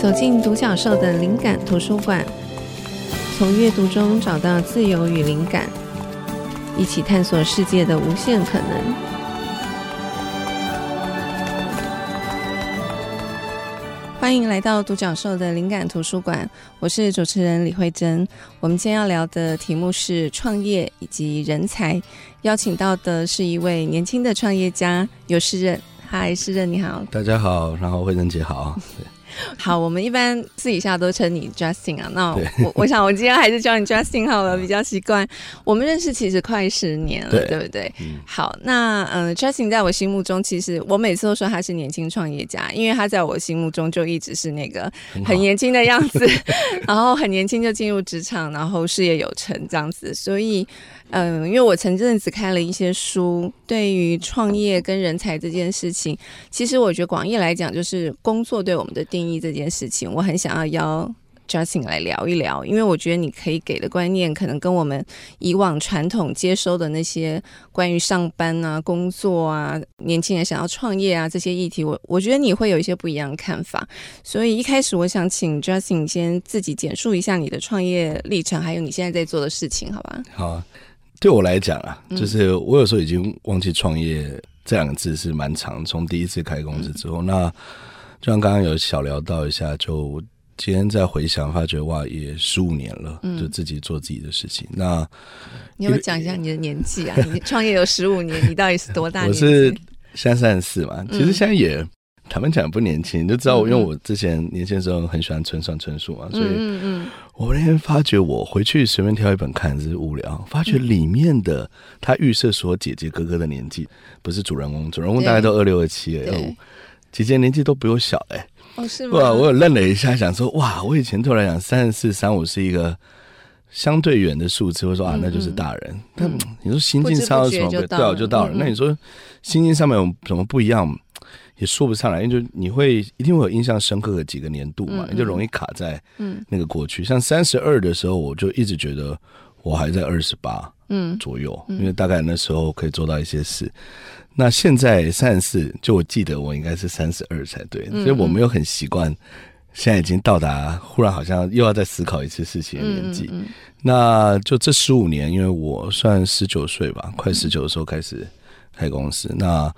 走进独角兽的灵感图书馆，从阅读中找到自由与灵感，一起探索世界的无限可能。欢迎来到独角兽的灵感图书馆，我是主持人李慧珍。我们今天要聊的题目是创业以及人才，邀请到的是一位年轻的创业家游士任。嗨，士任你好。大家好，然后慧珍姐好。好，我们一般私底下都称你 Justin 啊。那我我想我今天还是叫你 Justin 好了，比较习惯。我们认识其实快十年了，对，对不对？嗯、好，那嗯、呃、Justin 在我心目中，其实我每次都说他是年轻创业家，因为他在我心目中就一直是那个很年轻的样子，然后很年轻就进入职场，然后事业有成这样子，所以。嗯，因为我前阵子开了一些书，对于创业跟人才这件事情，其实我觉得广义来讲，就是工作对我们的定义这件事情，我很想要邀 Justin 来聊一聊，因为我觉得你可以给的观念，可能跟我们以往传统接收的那些关于上班啊、工作啊、年轻人想要创业啊这些议题，我我觉得你会有一些不一样的看法。所以一开始我想请 Justin 先自己简述一下你的创业历程，还有你现在在做的事情，好吧？好。对我来讲啊，就是我有时候已经忘记“创业”这两个字是蛮长。从第一次开公司之后，那就像刚刚有小聊到一下，就今天在回想，发觉哇，也十五年了，就自己做自己的事情。那你要讲一下你的年纪啊？你创业有十五年，你到底是多大？我是现在三十四嘛，其实现在也。他们讲不年轻，你就知道我，因为我之前年轻的时候很喜欢村上春树嘛，所以，我那天发觉我回去随便挑一本看，是无聊，发觉里面的他预设说姐姐哥哥的年纪，不是主人公，主人公大概都二六二七二五，姐姐年纪都比我小哎，哦是吗？哇，我有愣了一下，想说哇，我以前突然讲三十四三五是一个相对远的数字，我说啊那就是大人，但你说心境上有什么不？对啊，就到了。那你说心境上面有什么不一样？也说不上来，因为就你会一定会有印象深刻的几个年度嘛，你、就容易卡在那个过去。嗯、像三十二的时候，我就一直觉得我还在二十八嗯左右，嗯、因为大概那时候可以做到一些事。那现在三十四，就我记得我应该是三十二才对，所以我没有很习惯现在已经到达，忽然好像又要再思考一次事情的年纪。嗯嗯、那就这十五年，因为我算十九岁吧，快十九的时候开始开公司，那。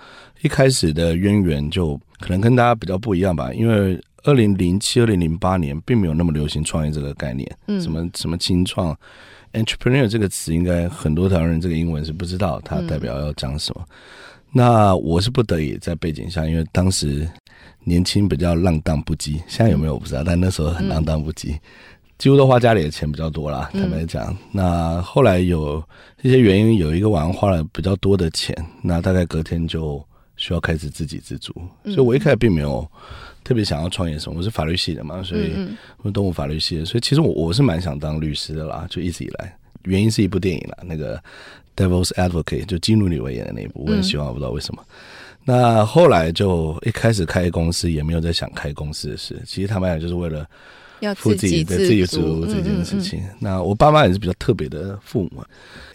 一开始的渊源就可能跟大家比较不一样吧，因为二零零七、二零零八年并没有那么流行创业这个概念，嗯，什么什么新创，entrepreneur 这个词，应该很多台湾人这个英文是不知道它代表要讲什么。嗯、那我是不得已在背景下，因为当时年轻比较浪荡不羁，现在有没有我不知道，但那时候很浪荡不羁。嗯几乎都花家里的钱比较多啦，坦白讲。嗯、那后来有一些原因，有一个晚上花了比较多的钱，那大概隔天就需要开始自给自足。嗯、所以我一开始并没有特别想要创业什么，我是法律系的嘛，所以我是动物法律系的，所以其实我我是蛮想当律师的啦，就一直以来。原因是一部电影啦，那个《Devil's Advocate》就基努李维演的那一部，我很喜欢，我不知道为什么。嗯、那后来就一开始开公司，也没有在想开公司的事，其实坦白讲就是为了。要自己的自己足这件事情，那我爸妈也是比较特别的父母，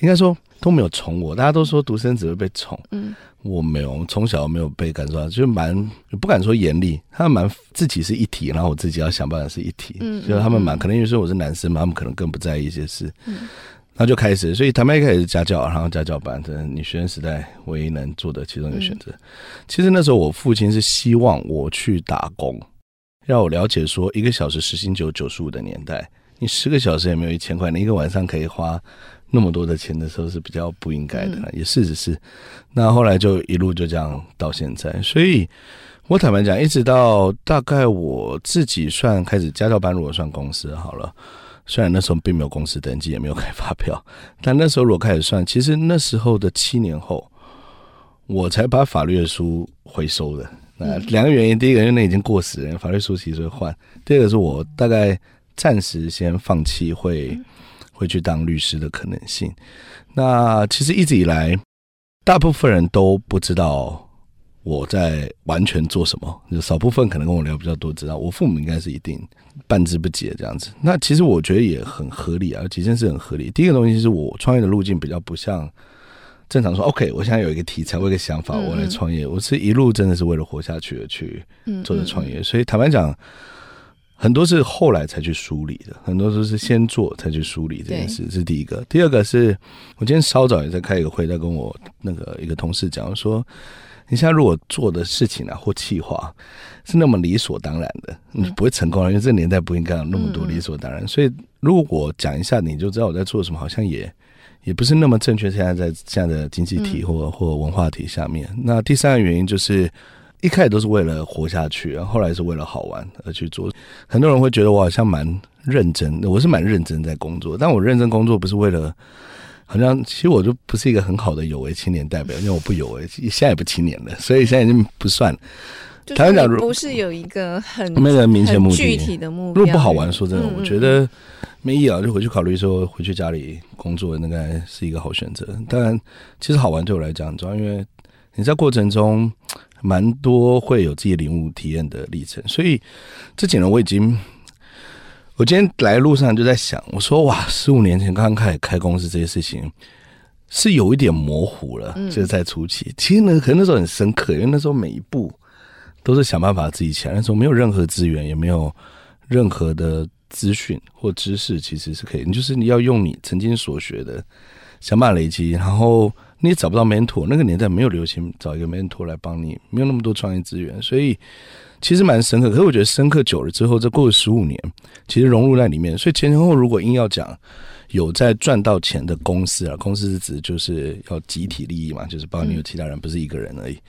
应该说都没有宠我。大家都说独生子会被宠，嗯，我没有，从小没有被感受到，就蛮不敢说严厉，他们蛮自己是一体，然后我自己要想办法是一体，嗯，就他们蛮可能因为说我是男生嘛，他们可能更不在意一些事，嗯，然后就开始，所以他们一开始是家教，然后家教班，这你学生时代唯一能做的其中一个选择。其实那时候我父亲是希望我去打工。让我了解说，一个小时时薪只有九十五的年代，你十个小时也没有一千块，你一个晚上可以花那么多的钱的时候是比较不应该的。嗯、也是是是，那后来就一路就这样到现在。所以我坦白讲，一直到大概我自己算开始家教班，如果算公司好了，虽然那时候并没有公司登记，也没有开发票，但那时候如果开始算，其实那时候的七年后，我才把法律的书回收的。那两个原因，第一个因为那已经过时了，法律书其实会换；第二个是我大概暂时先放弃会会去当律师的可能性。那其实一直以来，大部分人都不知道我在完全做什么，就少部分可能跟我聊比较多，知道我父母应该是一定半知不解这样子。那其实我觉得也很合理啊，有几件事很合理。第一个东西是我创业的路径比较不像。正常说，OK，我现在有一个题材，我有一个想法，我来创业。我是一路真的是为了活下去而去做的创业。嗯嗯，所以坦白讲，很多是后来才去梳理的，很多都是先做才去梳理这件事，这是第一个。第二个是我今天稍早也在开一个会，在跟我那个一个同事讲说，你现在如果做的事情啊或计划是那么理所当然的，你不会成功了，因为这个年代不应该有那么多理所当然。所以如果我讲一下，你就知道我在做什么，好像也也不是那么正确。现在在这样的经济体或或文化体下面，那第三个原因就是。一开始都是为了活下去，然后后来是为了好玩而去做。很多人会觉得我好像蛮认真的，我是蛮认真在工作，但我认真工作不是为了，好像其实我就不是一个很好的有为青年代表，因为我不有为，现在也不青年了，所以现在已经不算。台湾讲不是有一个很没有明确目的、具体的目标。如果不好玩，说真的，我觉得没意义啊，就回去考虑说回去家里工作，应该是一个好选择。当然，其实好玩对我来讲，主要因为你在过程中。蛮多会有自己领悟体验的历程，所以这几年我已经，我今天来路上就在想，我说哇，十五年前刚刚开始开公司这些事情是有一点模糊了，就是在初期。其实呢，可能那时候很深刻，因为那时候每一步都是想办法自己起来，那时候没有任何资源，也没有任何的资讯或知识，其实是可以，你就是你要用你曾经所学的想办法累积，然后。你也找不到 mentor，那个年代没有流行找一个 mentor 来帮你，没有那么多创业资源，所以其实蛮深刻。可是我觉得深刻久了之后，这过了十五年，其实融入在里面。所以前前后后如果硬要讲有在赚到钱的公司啊，公司是指就是要集体利益嘛，就是包括你有其他人，不是一个人而已。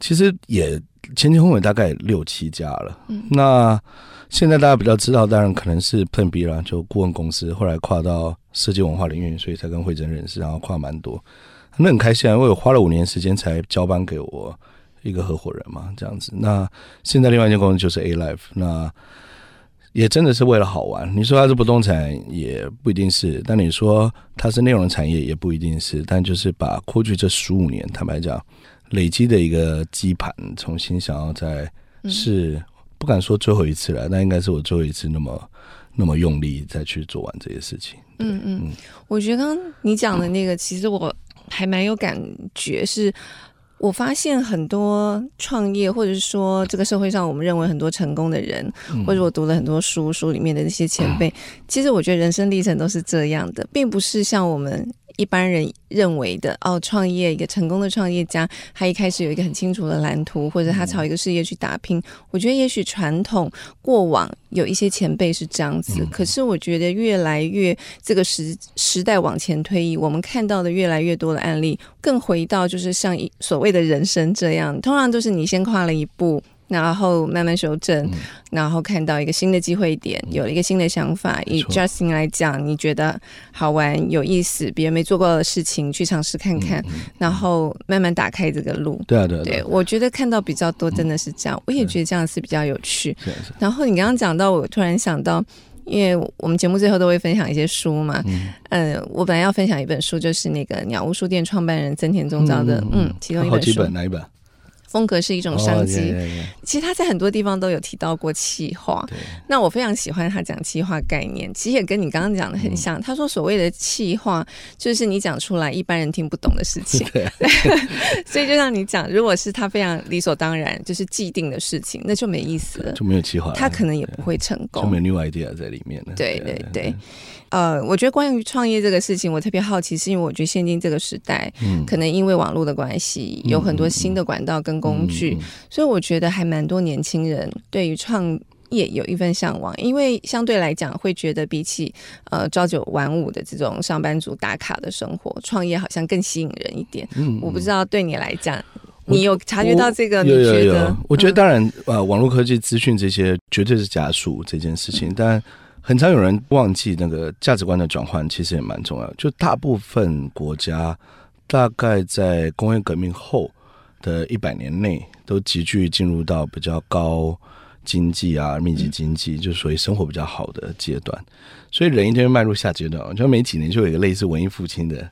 其实也前前后后大概六七家了。那现在大家比较知道，当然可能是 Plan B 啦，就顾问公司，后来跨到设计文化领域，所以才跟慧珍认识，然后跨蛮多。那很开心啊，因为我花了五年时间才交班给我一个合伙人嘛，这样子。那现在另外一间公司就是 A Life，那也真的是为了好玩。你说它是不动产也不一定是，但你说它是内容产业也不一定是。但就是把过去这十五年，坦白讲，累积的一个基盘，重新想要再是不敢说最后一次了，那应该是我最后一次那么那么用力再去做完这些事情。嗯嗯，我觉得刚刚你讲的那个，其实我。还蛮有感觉，是我发现很多创业，或者是说这个社会上我们认为很多成功的人，或者我读了很多书，书里面的那些前辈，其实我觉得人生历程都是这样的，并不是像我们。一般人认为的哦，创业一个成功的创业家，他一开始有一个很清楚的蓝图，或者他朝一个事业去打拼。我觉得也许传统过往有一些前辈是这样子，可是我觉得越来越这个时时代往前推移，我们看到的越来越多的案例，更回到就是像所谓的人生这样，通常都是你先跨了一步。然后慢慢修正，嗯、然后看到一个新的机会点，嗯、有了一个新的想法。以 Justin 来讲，你觉得好玩、有意思，别人没做过的事情，去尝试看看，然后慢慢打开这个路。对啊，对啊，对，我觉得看到比较多，真的是这样。嗯、我也觉得这样是比较有趣。然后你刚刚讲到，我突然想到，因为我们节目最后都会分享一些书嘛。嗯。呃，我本来要分享一本书，就是那个鸟屋书店创办人曾田宗昭的，嗯，嗯，其中一本书。好几本，哪一本？风格是一种商机。Oh, yeah, yeah, yeah. 其实他在很多地方都有提到过气化。那我非常喜欢他讲气化概念，其实也跟你刚刚讲的很像。嗯、他说所谓的气化，就是你讲出来一般人听不懂的事情。对。所以就像你讲，如果是他非常理所当然，就是既定的事情，那就没意思了，就没有企划，他可能也不会成功，就没有 new idea 在里面了。对对对。呃，我觉得关于创业这个事情，我特别好奇，是因为我觉得现今这个时代，嗯，可能因为网络的关系，有很多新的管道跟工具，所以我觉得还蛮多年轻人对于创业有一份向往，因为相对来讲会觉得比起呃朝九晚五的这种上班族打卡的生活，创业好像更吸引人一点。嗯，我不知道对你来讲，你有察觉到这个？你觉得？有有有，我觉得当然，呃，网络科技资讯这些绝对是加速这件事情，但。很常有人忘记那个价值观的转换，其实也蛮重要。就大部分国家，大概在工业革命后的一百年内，都急剧进入到比较高经济啊、密集经济，就属于生活比较好的阶段。所以人一定会迈入下阶段，就每几年就有一个类似文艺复兴的。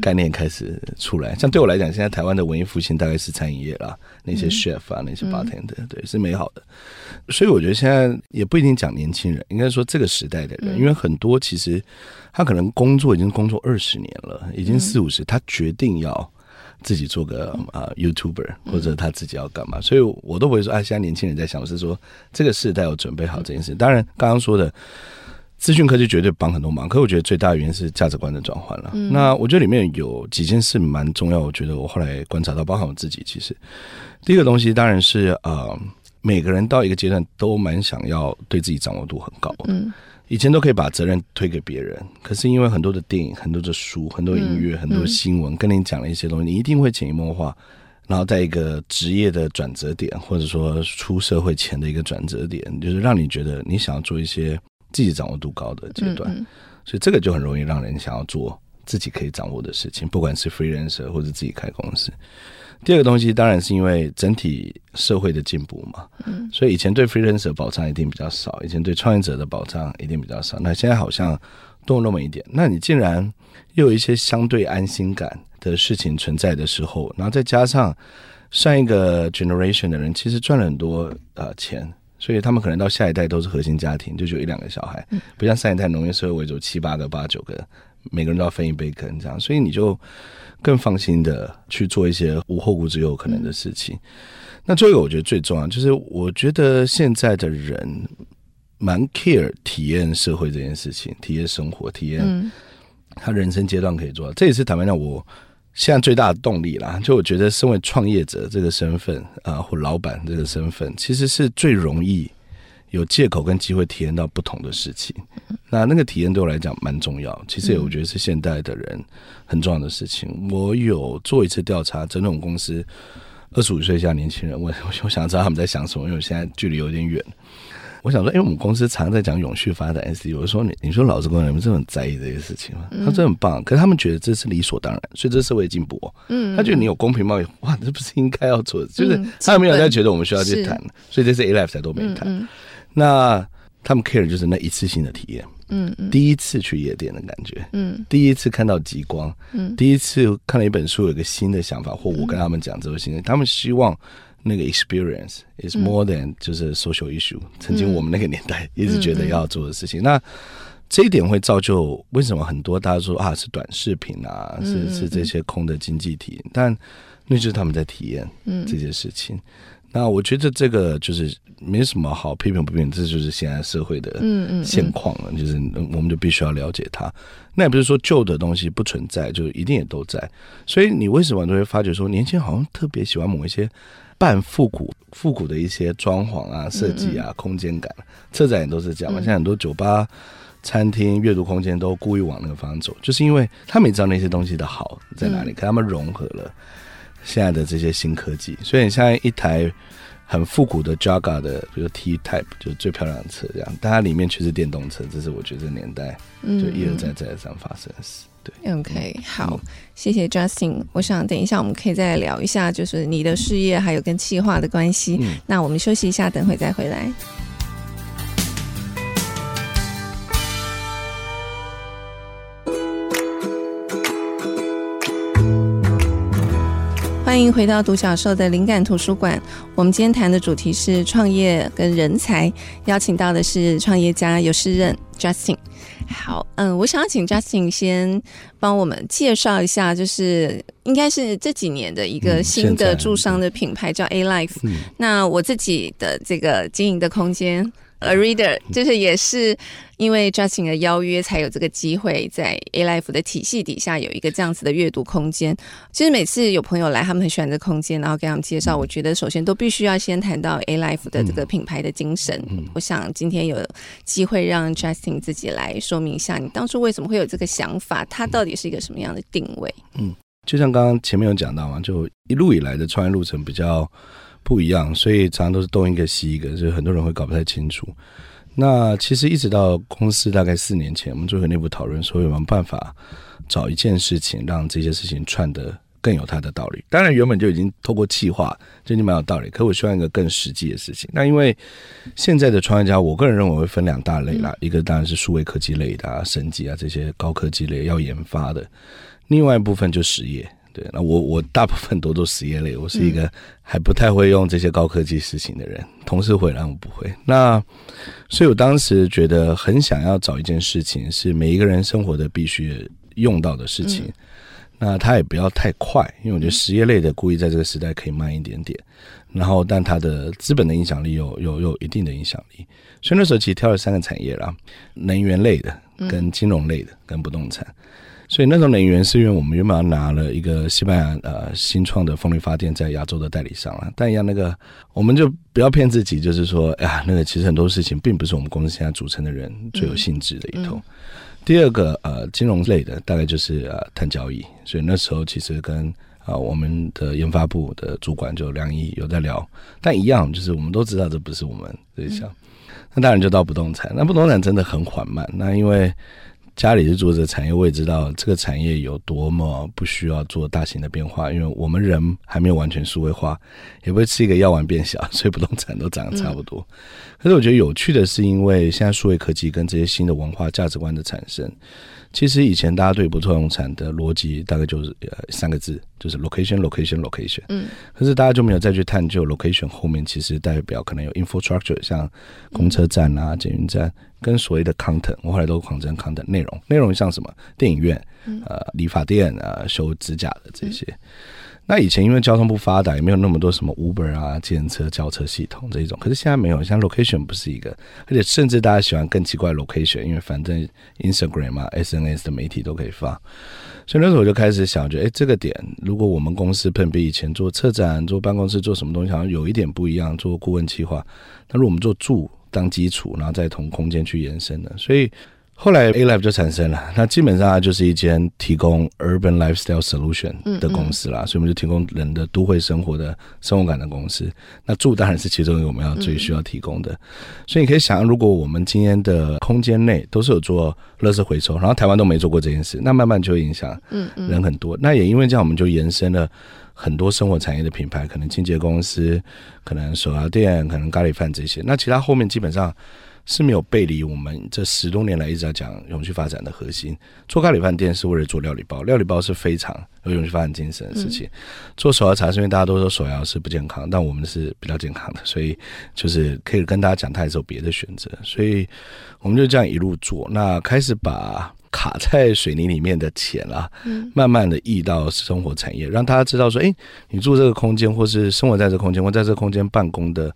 概念开始出来，像对我来讲，现在台湾的文艺复兴大概是餐饮业啦，那些 chef 啊，那些 bartender，对，是美好的。所以我觉得现在也不一定讲年轻人，应该说这个时代的人，因为很多其实他可能工作已经工作二十年了，已经四五十，他决定要自己做个啊、呃、YouTuber，或者他自己要干嘛，所以我都不会说啊，现在年轻人在想，我是说这个世代有准备好这件事。当然，刚刚说的资讯科技绝对帮很多忙，可我觉得最大的原因是价值观的转换了。那我觉得里面有几件事蛮重要，我觉得我后来观察到，包含我自己，其实。第一个东西当然是呃，每个人到一个阶段都蛮想要对自己掌握度很高。嗯。以前都可以把责任推给别人，可是因为很多的电影、很多的书、很多音乐、很多新闻跟你讲了一些东西，你一定会潜移默化，然后在一个职业的转折点，或者说出社会前的一个转折点，就是让你觉得你想要做一些自己掌握度高的阶段，所以这个就很容易让人想要做自己可以掌握的事情，不管是 freelancer 或者自己开公司。第二个东西当然是因为整体社会的进步嘛，嗯，所以以前对 freelancer 保障一定比较少，以前对创业者的保障一定比较少，那现在好像多那么一点。那你竟然又有一些相对安心感的事情存在的时候，然后再加上上一个 generation 的人其实赚了很多呃钱，所以他们可能到下一代都是核心家庭，就只有一两个小孩，不像上一代农业社会为主七八个八九个，每个人都要分一杯羹这样，所以你就。更放心的去做一些无后顾之忧可能的事情。那最后一个我觉得最重要，就是我觉得现在的人蛮 care 体验社会这件事情，体验生活，体验他人生阶段可以做到。这也是坦白讲，我现在最大的动力啦。就我觉得，身为创业者这个身份啊，或老板这个身份，其实是最容易。有借口跟机会体验到不同的事情，那那个体验对我来讲蛮重要。其实也我觉得是现代的人很重要的事情。我有做一次调查，整种公司二十五岁以下年轻人，我 我想知道他们在想什么，因为我现在距离有点远。我想说，因为我们公司常在讲永续发展 SD，我就说你你说老实说，你们是很在意这些事情吗？他说很棒，可是他们觉得这是理所当然，所以这是社会进步。嗯，他觉得你有公平贸易，哇，这不是应该要做的，就是他没有在觉得我们需要去谈，所以这次 A-Life 才都没谈。那他们 care 就是那一次性的体验，嗯，嗯，第一次去夜店的感觉，嗯，第一次看到极光，嗯，第一次看了一本书，有一个新的想法，或我跟他们讲这个新的，他们希望那个 experience is more than 就是 social issue，嗯。曾经我们那个年代一直觉得要做的事情，嗯嗯，那这一点会造就为什么很多大家说啊是短视频啊，是是这些空的经济体，但那就是他们在体验这些事情。那我觉得这个就是没什么好批评不批评，这就是现在社会的现况了。嗯嗯嗯，就是我们就必须要了解它。那也不是说旧的东西不存在，就一定也都在。所以你为什么都会发觉说，年轻人好像特别喜欢某一些半复古、复古的一些装潢啊、设计啊、空间感？车展也都是这样嘛。现在很多酒吧、餐厅、阅读空间都故意往那个方向走，就是因为他们也知道那些东西的好在哪里，可他们融合了。现在的这些新科技，所以你像一台很复古的 Jaguar 的，比如 T Type，就是最漂亮的车，这样，但它里面却是电动车，这是我觉得这年代就一而再再而三发生的事。对，OK，好，谢谢 Justin。我想等一下我们可以再聊一下，就是你的事业还有跟企划的关系。嗯。那我们休息一下，等会再回来。欢迎回到独角兽的灵感图书馆。我们今天谈的主题是创业跟人才，邀请到的是创业家有诗任 Justin。好，嗯，我想要请 Justin 先帮我们介绍一下，就是应该是这几年的一个新的驻商的品牌叫 A-Life。嗯。那我自己的这个经营的空间。A reader 就是也是因为 Justin 的邀约，才有这个机会在 A-Life 的体系底下有一个这样子的阅读空间。其实每次有朋友来，他们很喜欢这空间，然后给他们介绍，我觉得首先都必须要先谈到 A-Life 的这个品牌的精神。我想今天有机会让 Justin 自己来说明一下，你当初为什么会有这个想法？它到底是一个什么样的定位？嗯，就像刚刚前面有讲到嘛，就一路以来的创业路程比较。不一样，所以常常都是东一个西一个，所以很多人会搞不太清楚。那其实一直到公司大概四年前，我们就和内部讨论，说有没有办法找一件事情让这些事情串的更有它的道理。当然原本就已经透过企划就已经蛮有道理，可我希望一个更实际的事情。那因为现在的创业家，我个人认为会分两大类啦，一个当然是数位科技类的啊、生技啊这些高科技类要研发的，另外一部分就实业。对，那我我大部分都做实业类，我是一个还不太会用这些高科技事情的人，同事会，让我不会。那所以我当时觉得很想要找一件事情，是每一个人生活的必须用到的事情，那它也不要太快，因为我觉得实业类的故意在这个时代可以慢一点点。然后，但它的资本的影响力有有有一定的影响力。所以那时候其实挑了三个产业啦：能源类的、跟金融类的、跟不动产。所以那种能源是因为我们原本要拿了一个西班牙呃新创的风力发电在亚洲的代理商了，但一样那个我们就不要骗自己，就是说哎呀，那个其实很多事情并不是我们公司现在组成的人最有兴致的一头。第二个呃金融类的大概就是呃碳交易，所以那时候其实跟啊、呃、我们的研发部的主管就梁毅有在聊，但一样就是我们都知道这不是我们对象，那当然就到不动产，那不动产真的很缓慢，那因为。家里是做这个产业，我也知道这个产业有多么不需要做大型的变化，因为我们人还没有完全数位化，也不会吃一个药丸变小，所以不动产都长得差不多。嗯、可是我觉得有趣的是，因为现在数位科技跟这些新的文化价值观的产生。其实以前大家对不动产的逻辑大概就是呃三个字，就是 location location location。嗯。可是大家就没有再去探究 location 后面其实代表可能有 infrastructure，像公车站啊、捷运站，跟所谓的 content，我后来都狂增 content 内容，内容像什么电影院、呃理发店啊、修指甲的这些。那以前因为交通不发达，也没有那么多什么 Uber 啊、计程车叫车系统这一种。可是现在没有，像 location 不是一个，而且甚至大家喜欢更奇怪 location，因为反正 Instagram 啊、SNS 的媒体都可以发。所以那时候我就开始想，觉得哎，这个点如果我们公司碰比以前做策展、做办公室、做什么东西好像有一点不一样，做顾问计划，那如果我们做住当基础，然后再从空间去延伸的，所以。后来 Alife 就产生了，那基本上它就是一间提供 urban lifestyle solution 的公司啦，嗯嗯，所以我们就提供人的都会生活的生活感的公司。那住当然是其中一个我们要最需要提供的，嗯、所以你可以想象，如果我们今天的空间内都是有做垃圾回收，然后台湾都没做过这件事，那慢慢就会影响嗯人很多。那也因为这样，我们就延伸了很多生活产业的品牌，可能清洁公司，可能手摇店，可能咖喱饭这些。那其他后面基本上。是没有背离我们这十多年来一直在讲永续发展的核心。做咖喱饭店是为了做料理包，料理包是非常有永续发展精神的事情。嗯、做手摇茶是因为大家都说手摇是不健康，但我们是比较健康的，所以就是可以跟大家讲，它也是有别的选择。所以我们就这样一路做，那开始把卡在水泥里面的钱啦，慢慢的溢到生活产业，让大家知道说，哎，你住这个空间，或是生活在这个空间，或在这个空间办公的。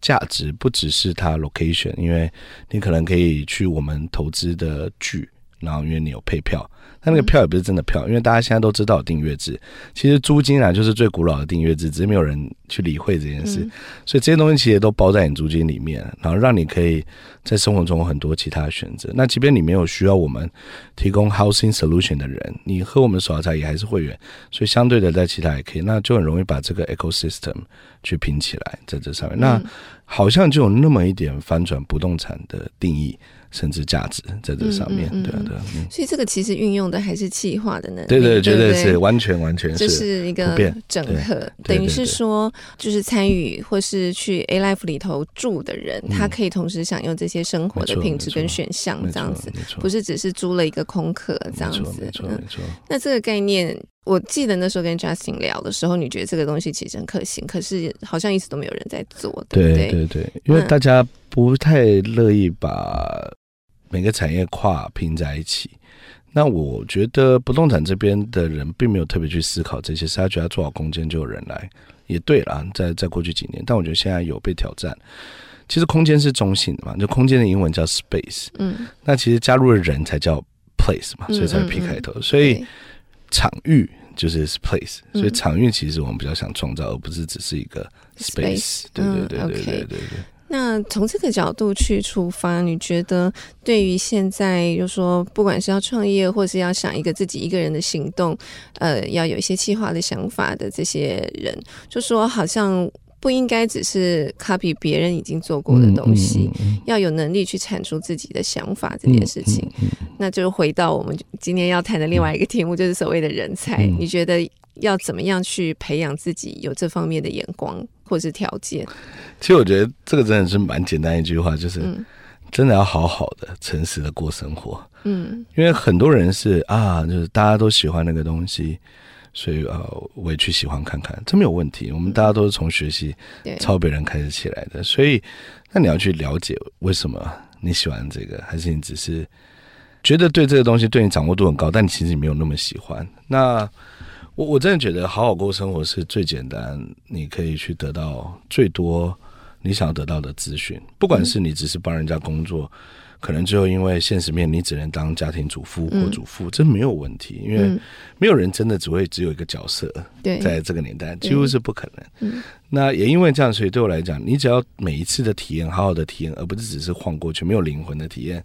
价值不只是它 location，因为你可能可以去我们投资的剧，然后因为你有配票，但那个票也不是真的票，因为大家现在都知道订阅制，其实租金啊就是最古老的订阅制，只是没有人去理会这件事，所以这些东西其实都包在你租金里面，然后让你可以在生活中有很多其他的选择。那即便你没有需要我们提供 housing solution 的人，你喝我们手摇茶也还是会员，所以相对的在其他也可以，那就很容易把这个 ecosystem 去拼起来在这上面，那好像就有那么一点翻转不动产的定义。甚至价值在这上面，嗯嗯嗯、对对、嗯，所以这个其实运用的还是企划的能力，对对，绝对？是完全完全是，就是一个整合，等于是说，就是参与或是去 Alife 里头住的人，他可以同时享用这些生活的品质跟选项，这样子，不是只是租了一个空壳这样子，没错没错。那这个概念，我记得那时候跟 Justin 聊的时候，你觉得这个东西其实很可行，可是好像一直都没有人在做，对对？对对，因为大家不太乐意把。每个产业跨拼在一起，那我觉得不动产这边的人并没有特别去思考这些，是他觉得做好空间就有人来，也对啦，在在过去几年，但我觉得现在有被挑战。其实空间是中性的嘛，就空间的英文叫 space，嗯，那其实加入了人才叫 place 嘛，所以才会 P 开头，嗯嗯嗯，所以场域就是 place，所以场域其实我们比较想创造，而不是只是一个 space，对对对对对对对。那从这个角度去出发，你觉得对于现在，就说不管是要创业，或是要想一个自己一个人的行动，呃，要有一些计划的想法的这些人，就说好像不应该只是 copy 别人已经做过的东西，要有能力去产出自己的想法这件事情。那就回到我们今天要谈的另外一个题目，就是所谓的人才。你觉得要怎么样去培养自己有这方面的眼光？或是条件，其实我觉得这个真的是蛮简单一句话，就是真的要好好的、诚实的过生活。嗯，因为很多人是啊，就是大家都喜欢那个东西，所以呃，我也去喜欢看看，这没有问题。我们大家都是从学习抄别人开始起来的，所以那你要去了解为什么你喜欢这个，还是你只是觉得对这个东西对你掌握度很高，但你其实你没有那么喜欢。那我我真的觉得好好过生活是最简单，你可以去得到最多你想要得到的资讯，不管是你只是帮人家工作。可能最后因为现实面，你只能当家庭主妇或主妇，这、嗯、没有问题，因为没有人真的只会只有一个角色。对，在这个年代几乎是不可能。嗯，那也因为这样，所以对我来讲，你只要每一次的体验，好好的体验，而不是只是晃过去，没有灵魂的体验，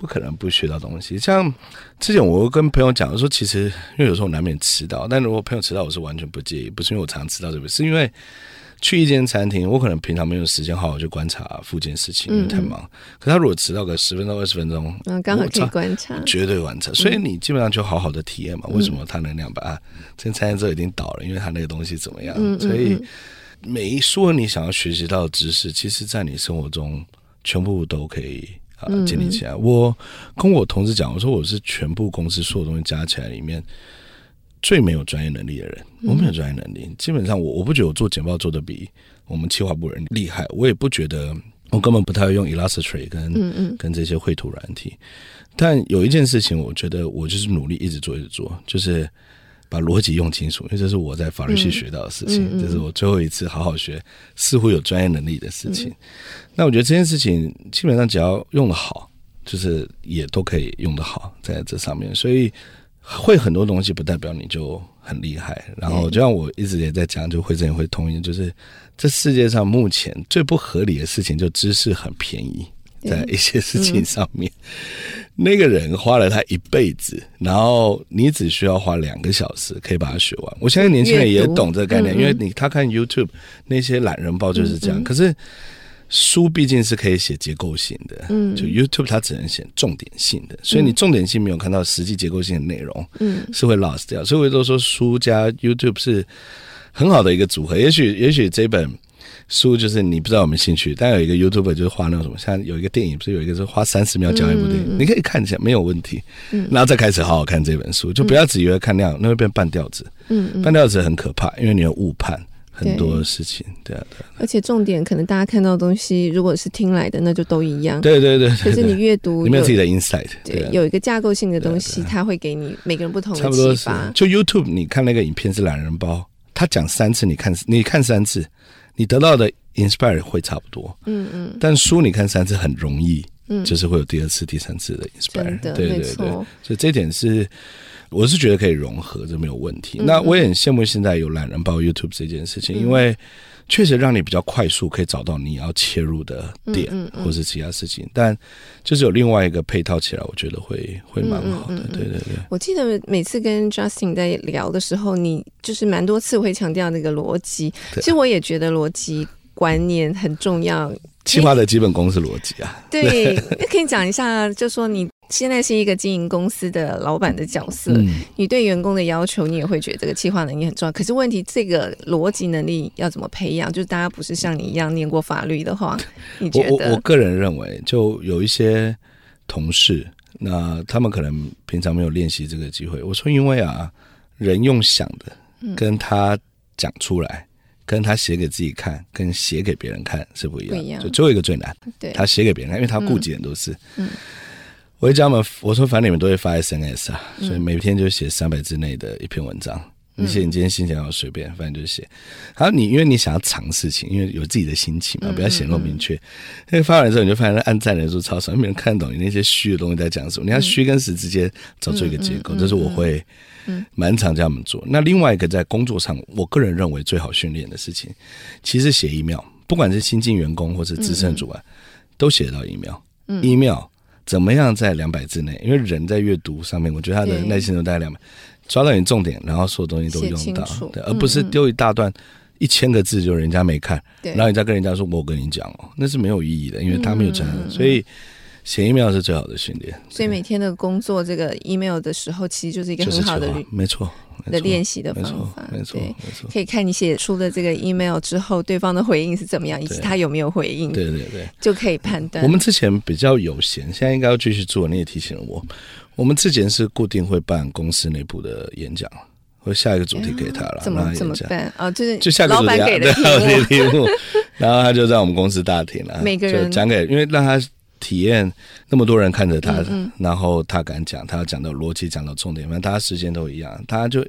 不可能不学到东西。像之前我跟朋友讲说，其实因为有时候我难免迟到，但如果朋友迟到，我是完全不介意，不是因为我常迟到，对不对？是因为。去一间餐厅，我可能平常没有时间好好去观察附近事情，因为太忙。嗯、可他如果迟到个十分钟、二十分钟，嗯，刚好可以观察，绝对完成。所以你基本上就好好的体验嘛。嗯、为什么他能量把这间餐厅之后已经倒了？因为他那个东西怎么样？所以每一说你想要学习到的知识，其实在你生活中全部都可以啊建立起来。嗯、我跟我同事讲，我说我是全部公司所有东西加起来里面。最没有专业能力的人，我没有专业能力。嗯、基本上我，我我不觉得我做简报做的比我们企划部人厉害。我也不觉得我根本不太会用 Illustrator 跟嗯嗯跟这些绘图软体。但有一件事情，我觉得我就是努力一直做，一直做，就是把逻辑用清楚。因为这是我在法律系学到的事情，嗯嗯嗯、这是我最后一次好好学似乎有专业能力的事情。嗯、那我觉得这件事情基本上只要用得好，就是也都可以用得好在这上面。所以。会很多东西不代表你就很厉害，然后就像我一直也在讲，就会这也会通音，就是这世界上目前最不合理的事情，就知识很便宜，在一些事情上面，嗯、那个人花了他一辈子，然后你只需要花两个小时可以把它学完。我相信年轻人也懂这个概念，因为你他看 YouTube 那些懒人包就是这样，可是。书毕竟是可以写结构性的，嗯，就 YouTube 它只能写重点性的，所以你重点性没有看到实际结构性的内容，嗯，是会 lost 掉。所以我都说书加 YouTube 是很好的一个组合。也许也许这本书就是你不知道有没有兴趣，但有一个 YouTuber 就是画那种什么，像有一个电影不是有一个是花三十秒讲一部电影，嗯、你可以看一下没有问题，嗯，然后再开始好好看这本书，就不要只以为看那样，那会变半吊子，嗯，半吊子很可怕，因为你有误判。很多事情，对啊，对啊，而且重点可能大家看到的东西，如果是听来的，那就都一样。对对对，可是你阅读有没有自己的 insight？对，有一个架构性的东西，它会给你每个人不同的启发。就 YouTube，你看那个影片是懒人包，他讲三次，你看你看三次，你得到的 inspire 会差不多。嗯嗯。但书你看三次很容易，嗯，就是会有第二次、第三次的 inspire。对对对，所以这点是。我是觉得可以融合，这没有问题。那我也很羡慕现在有懒人包 YouTube 这件事情，因为确实让你比较快速可以找到你要切入的点，或是其他事情。但就是有另外一个配套起来，我觉得会会蛮好的。对对对。我记得每次跟 Justin 在聊的时候，你就是蛮多次会强调那个逻辑。其实我也觉得逻辑观念很重要。企划的基本功是逻辑啊。对，那 可以讲一下，就说你。现在是一个经营公司的老板的角色，嗯、你对员工的要求，你也会觉得这个企划能力很重要。可是问题，这个逻辑能力要怎么培养？就是大家不是像你一样念过法律的话，你觉得？我我，我个人认为，就有一些同事，那他们可能平常没有练习这个机会。我说，因为啊，人用想的，跟他讲出来，嗯、跟他写给自己看，跟写给别人看是不一样。不一样。就最后一个最难，对，他写给别人看，因为他顾忌很多事。嗯。嗯我会叫他们，我说反正你们都会发 SNS 啊，所以每天就写三百字内的一篇文章。你写你今天心情要随便，反正就写。好，你因为你想要尝事情，因为有自己的心情嘛，不要显露明确。因为发完之后，你就发现按赞人数超少，没人看懂你那些虚的东西在讲什么。你要虚跟实之间找出一个结构，这是我会蛮常叫他们做。那另外一个在工作上，我个人认为最好训练的事情，其实写 email，不管是新进员工或是资深主管，都写得到 email。email。怎么样在两百字内？因为人在阅读上面，我觉得他的耐心都大概两百，抓到你重点，然后所有东西都用到，对，而不是丢一大段一千个字就人家没看，然后你再跟人家说我跟你讲哦，那是没有意义的，因为他没有承认，所以写 email 是最好的训练。所以每天的工作这个 email 的时候，其实就是一个很好的，没错。的练习的方法，没错，没错，可以看你写出的这个 email 之后，对方的回应是怎么样，以及他有没有回应，对对对，就可以判断。我们之前比较有闲，现在应该要继续做。你也提醒了我，我们之前是固定会办公司内部的演讲，会下一个主题给他了，怎么怎么办？哦，就是就下个主题给的 题目，然后他就在我们公司大厅了，每个人讲给，因为让他体验那么多人看着他，嗯嗯然后他敢讲，他要讲到逻辑，讲到重点，反正大家时间都一样，他就。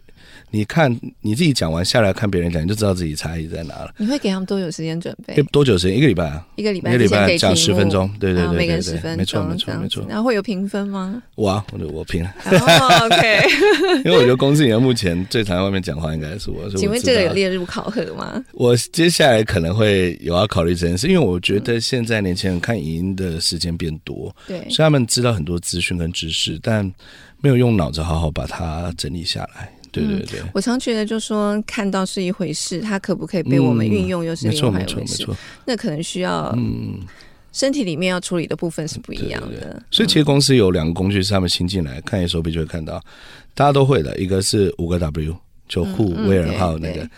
你看你自己讲完下来看别人讲，你就知道自己差异在哪了。你会给他们多久时间准备？多久时间？一个礼拜啊？一个礼拜，一个礼拜讲十分钟，对对对，每个人十分钟，没错没错没错。然后会有评分吗？我啊，我我评。哦，OK。因为我觉得公司里面目前最常在外面讲话应该是我。请问这个有列入考核吗？我接下来可能会有要考虑这件事，因为我觉得现在年轻人看影音的时间变多，对，所以他们知道很多资讯跟知识，但没有用脑子好好把它整理下来。对对对、嗯，我常觉得就是说看到是一回事，它可不可以被我们运用又是另外一回事。嗯、那可能需要，嗯，身体里面要处理的部分是不一样的。对对对，所以其实公司有两个工具是他们新进来看 SOP 就会看到，大家都会的，一个是五个 W，就 Who、嗯、Where、How 那个。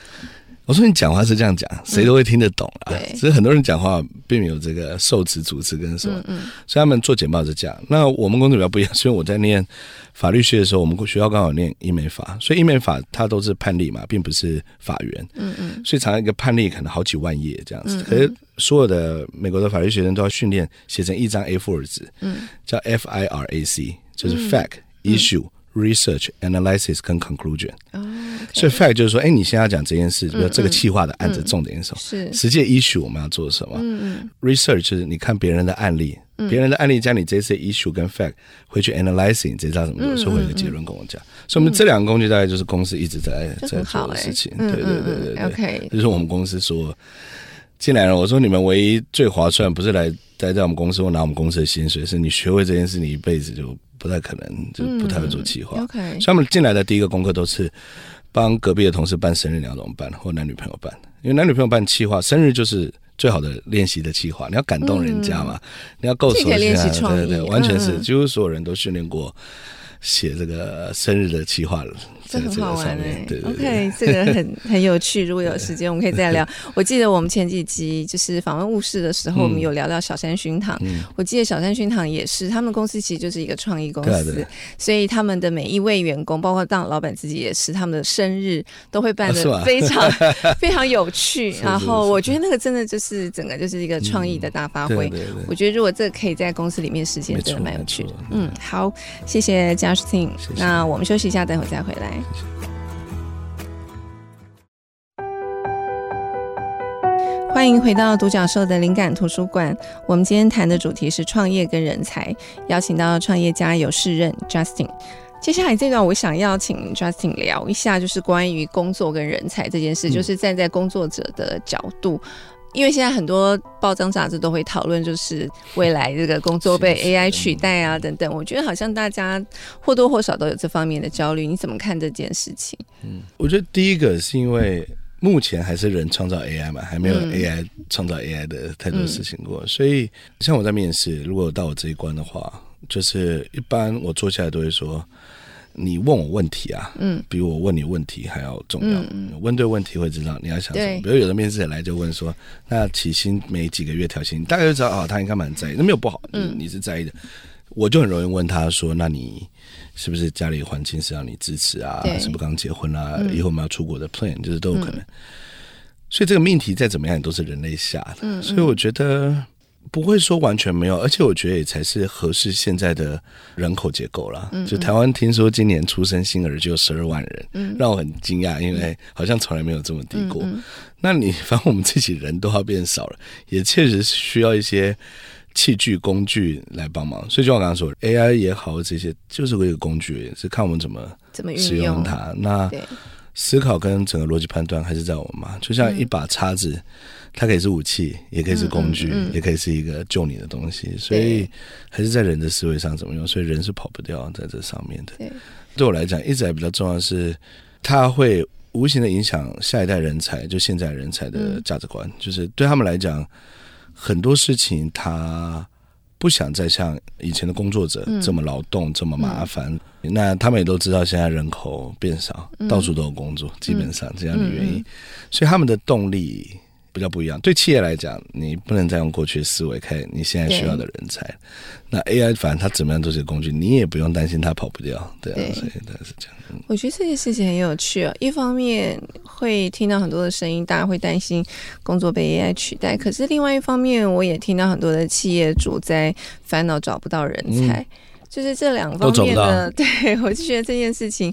我说你讲话是这样讲，谁都会听得懂啊。其实、嗯、很多人讲话并没有这个受词、主词跟什么，嗯嗯、所以他们做简报是这样。那我们工作比较不一样，所以我在念法律系的时候，我们学校刚好念英美法，所以英美法它都是判例嘛，并不是法源。嗯嗯。所以常常一个判例可能好几万页这样子，嗯、可是所有的美国的法律学生都要训练写成一张 A4 纸，嗯，叫 F I R A C，就是 Fact、嗯、Issue。Research, analysis 跟 conclusion，所以 fact 就是说，哎，你现在要讲这件事，比如这个企划的案子重点是什么？是实际 issue 我们要做什么？嗯嗯。Research 就是你看别人的案例，别人的案例加你这些 issue 跟 fact 回去 analyzing，这道怎么做？所以会有个结论跟我讲。所以我们这两个工具大概就是公司一直在在做的事情。对对对对对。OK，就是我们公司说进来了，我说你们唯一最划算不是来待在我们公司或拿我们公司的薪水，是你学会这件事，你一辈子就。不太可能，就不太会做企划。嗯、OK，所以他们进来的第一个功课都是帮隔壁的同事办生日，你要怎么办？或男女朋友办？因为男女朋友办企划，生日就是最好的练习的企划。你要感动人家嘛，嗯、你要够熟悉啊，对对对，完全是，几乎所有人都训练过。写这个生日的企划了，这很好玩哎。OK，这个很 很有趣。如果有时间，我们可以再聊。我记得我们前几集就是访问物事的时候，我们有聊到小山熏堂。我记得小山熏堂也是，他们公司其实就是一个创意公司，所以他们的每一位员工，包括当老板自己也是，他们的生日都会办的非常 非常有趣。然后我觉得那个真的就是整个就是一个创意的大发挥。我觉得如果这个可以在公司里面实现，真的蛮有趣的。嗯，好，谢谢嘉。谢谢，那我们休息一下，等会再回来。欢迎回到独角兽的灵感图书馆。我们今天谈的主题是创业跟人才，邀请到创业家有事任 Justin。接下来这段，我想要请 Justin 聊一下，就是关于工作跟人才这件事，就是站在工作者的角度。因为现在很多报章杂志都会讨论，就是未来这个工作被 AI 取代啊等等。我觉得好像大家或多或少都有这方面的焦虑。你怎么看这件事情？嗯，我觉得第一个是因为目前还是人创造 AI 嘛，还没有 AI 创造 AI 的太多事情过。嗯、所以像我在面试，如果到我这一关的话，就是一般我坐下来都会说。你问我问题啊，嗯，比我问你问题还要重要。嗯，问对问题会知道你要想什么。比如有的面试者来就问说，那起薪每几个月调薪，大概就知道啊、哦，他应该蛮在意。那没有不好，嗯，你是在意的。我就很容易问他说，那你是不是家里环境是让你支持啊？对是不是刚结婚啊？嗯、以后我们要出国的 plan，就是都有可能。嗯、所以这个命题再怎么样，都是人类下的。嗯，所以我觉得。不会说完全没有，而且我觉得也才是合适现在的人口结构啦。嗯嗯就台湾听说今年出生新儿就有十二万人，嗯、让我很惊讶，因为好像从来没有这么低过。那你反正我们自己人都要变少了，也确实需要一些器具工具来帮忙。所以就我刚刚说，AI 也好，这些就是一个工具，是看我们怎么怎么使用它。用那思考跟整个逻辑判断还是在我们嘛，就像一把叉子。嗯它可以是武器，也可以是工具，嗯嗯嗯、也可以是一个救你的东西。所以还是在人的思维上怎么用，所以人是跑不掉在这上面的。对，对我来讲，一直还比较重要的是，它会无形的影响下一代人才，就现在人才的价值观。嗯、就是对他们来讲，很多事情他不想再像以前的工作者这么劳动、嗯、这么麻烦。嗯、那他们也都知道，现在人口变少，嗯、到处都有工作，基本上只要你愿意，嗯嗯、所以他们的动力。比较不一样。对企业来讲，你不能再用过去的思维看你现在需要的人才。那 AI 反正它怎么样都是个工具，你也不用担心它跑不掉。对啊，对所以它是这样。我觉得这件事情很有趣哦。一方面会听到很多的声音，大家会担心工作被 AI 取代；可是另外一方面，我也听到很多的企业主在烦恼找不到人才。嗯就是这两方面的，对，我就觉得这件事情